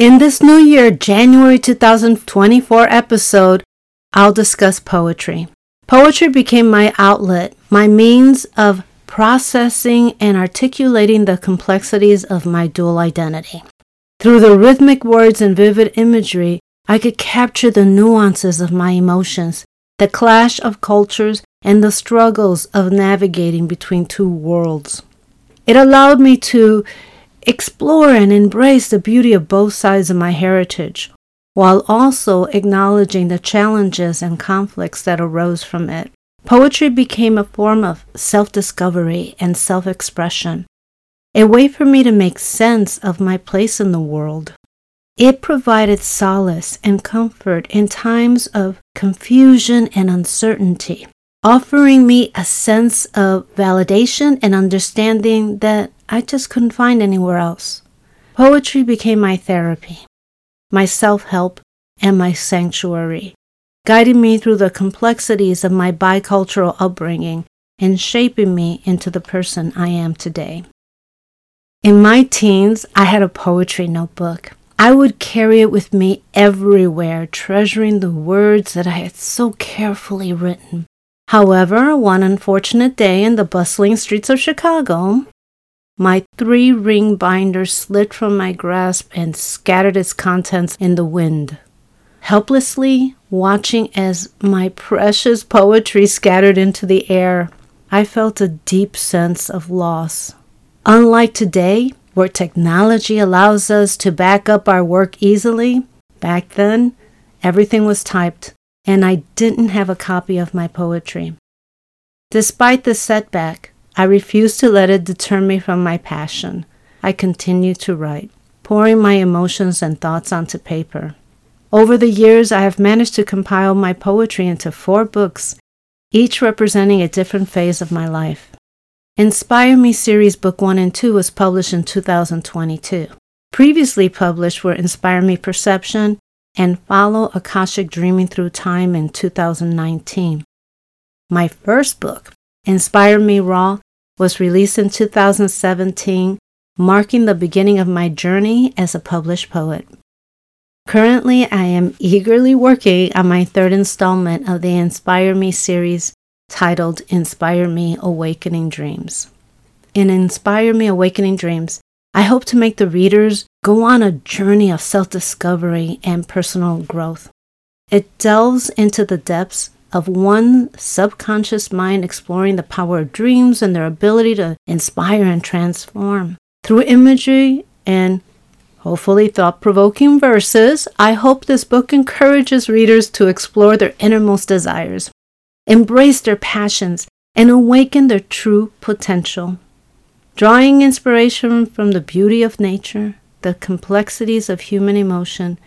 In this new year, January 2024 episode, I'll discuss poetry. Poetry became my outlet, my means of processing and articulating the complexities of my dual identity. Through the rhythmic words and vivid imagery, I could capture the nuances of my emotions, the clash of cultures, and the struggles of navigating between two worlds. It allowed me to explore and embrace the beauty of both sides of my heritage, while also acknowledging the challenges and conflicts that arose from it. Poetry became a form of self discovery and self expression, a way for me to make sense of my place in the world. It provided solace and comfort in times of confusion and uncertainty, offering me a sense of validation and understanding that I just couldn't find anywhere else. Poetry became my therapy, my self help, and my sanctuary, guiding me through the complexities of my bicultural upbringing and shaping me into the person I am today. In my teens, I had a poetry notebook. I would carry it with me everywhere, treasuring the words that I had so carefully written. However, one unfortunate day in the bustling streets of Chicago, my three ring binder slid from my grasp and scattered its contents in the wind. Helplessly watching as my precious poetry scattered into the air, I felt a deep sense of loss. Unlike today, where technology allows us to back up our work easily, back then, everything was typed, and I didn't have a copy of my poetry. Despite the setback, I refused to let it deter me from my passion. I continued to write, pouring my emotions and thoughts onto paper. Over the years, I have managed to compile my poetry into four books, each representing a different phase of my life. Inspire Me Series Book 1 and 2 was published in 2022. Previously published were Inspire Me Perception and Follow Akashic Dreaming Through Time in 2019. My first book, Inspire Me Raw was released in 2017, marking the beginning of my journey as a published poet. Currently, I am eagerly working on my third installment of the Inspire Me series titled Inspire Me Awakening Dreams. In Inspire Me Awakening Dreams, I hope to make the readers go on a journey of self discovery and personal growth. It delves into the depths of one subconscious mind exploring the power of dreams and their ability to inspire and transform. Through imagery and hopefully thought provoking verses, I hope this book encourages readers to explore their innermost desires, embrace their passions, and awaken their true potential. Drawing inspiration from the beauty of nature, the complexities of human emotion,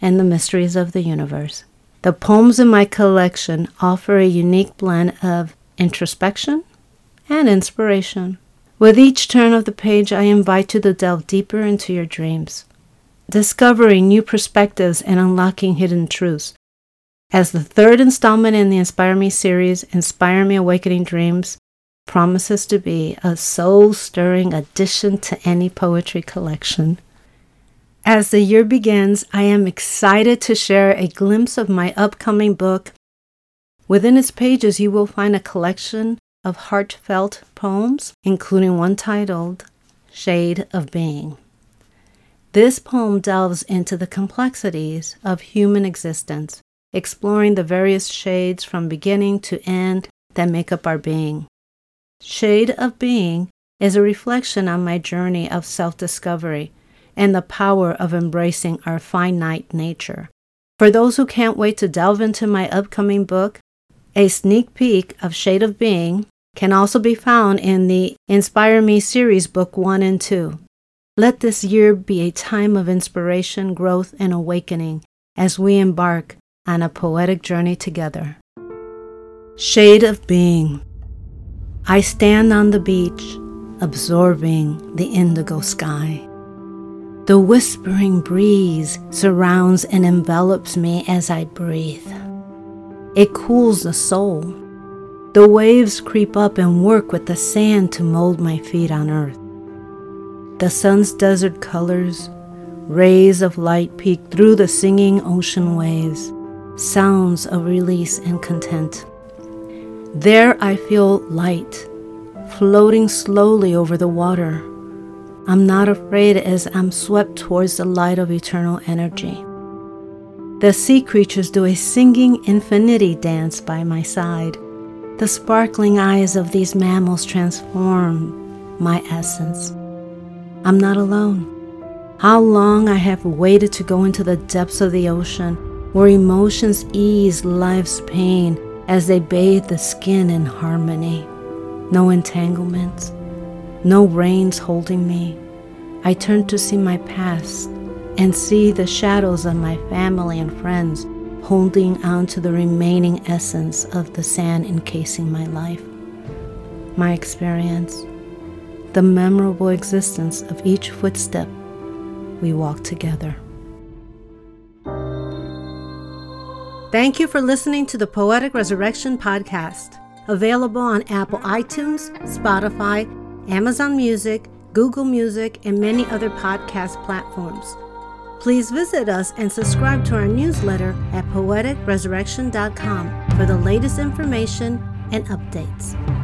and the mysteries of the universe. The poems in my collection offer a unique blend of introspection and inspiration. With each turn of the page, I invite you to delve deeper into your dreams, discovering new perspectives and unlocking hidden truths. As the third installment in the Inspire Me series, Inspire Me Awakening Dreams promises to be a soul stirring addition to any poetry collection. As the year begins, I am excited to share a glimpse of my upcoming book. Within its pages, you will find a collection of heartfelt poems, including one titled Shade of Being. This poem delves into the complexities of human existence, exploring the various shades from beginning to end that make up our being. Shade of Being is a reflection on my journey of self discovery and the power of embracing our finite nature. For those who can't wait to delve into my upcoming book, a sneak peek of Shade of Being can also be found in the Inspire Me series, Book 1 and 2. Let this year be a time of inspiration, growth, and awakening as we embark on a poetic journey together. Shade of Being. I stand on the beach, absorbing the indigo sky. The whispering breeze surrounds and envelops me as I breathe. It cools the soul. The waves creep up and work with the sand to mold my feet on earth. The sun's desert colors, rays of light peek through the singing ocean waves, sounds of release and content. There I feel light, floating slowly over the water. I'm not afraid as I'm swept towards the light of eternal energy. The sea creatures do a singing infinity dance by my side. The sparkling eyes of these mammals transform my essence. I'm not alone. How long I have waited to go into the depths of the ocean where emotions ease life's pain as they bathe the skin in harmony. No entanglements, no reins holding me. I turn to see my past and see the shadows of my family and friends holding on to the remaining essence of the sand encasing my life. My experience, the memorable existence of each footstep we walk together. Thank you for listening to the Poetic Resurrection podcast, available on Apple iTunes, Spotify, Amazon Music, Google Music, and many other podcast platforms. Please visit us and subscribe to our newsletter at poeticresurrection.com for the latest information and updates.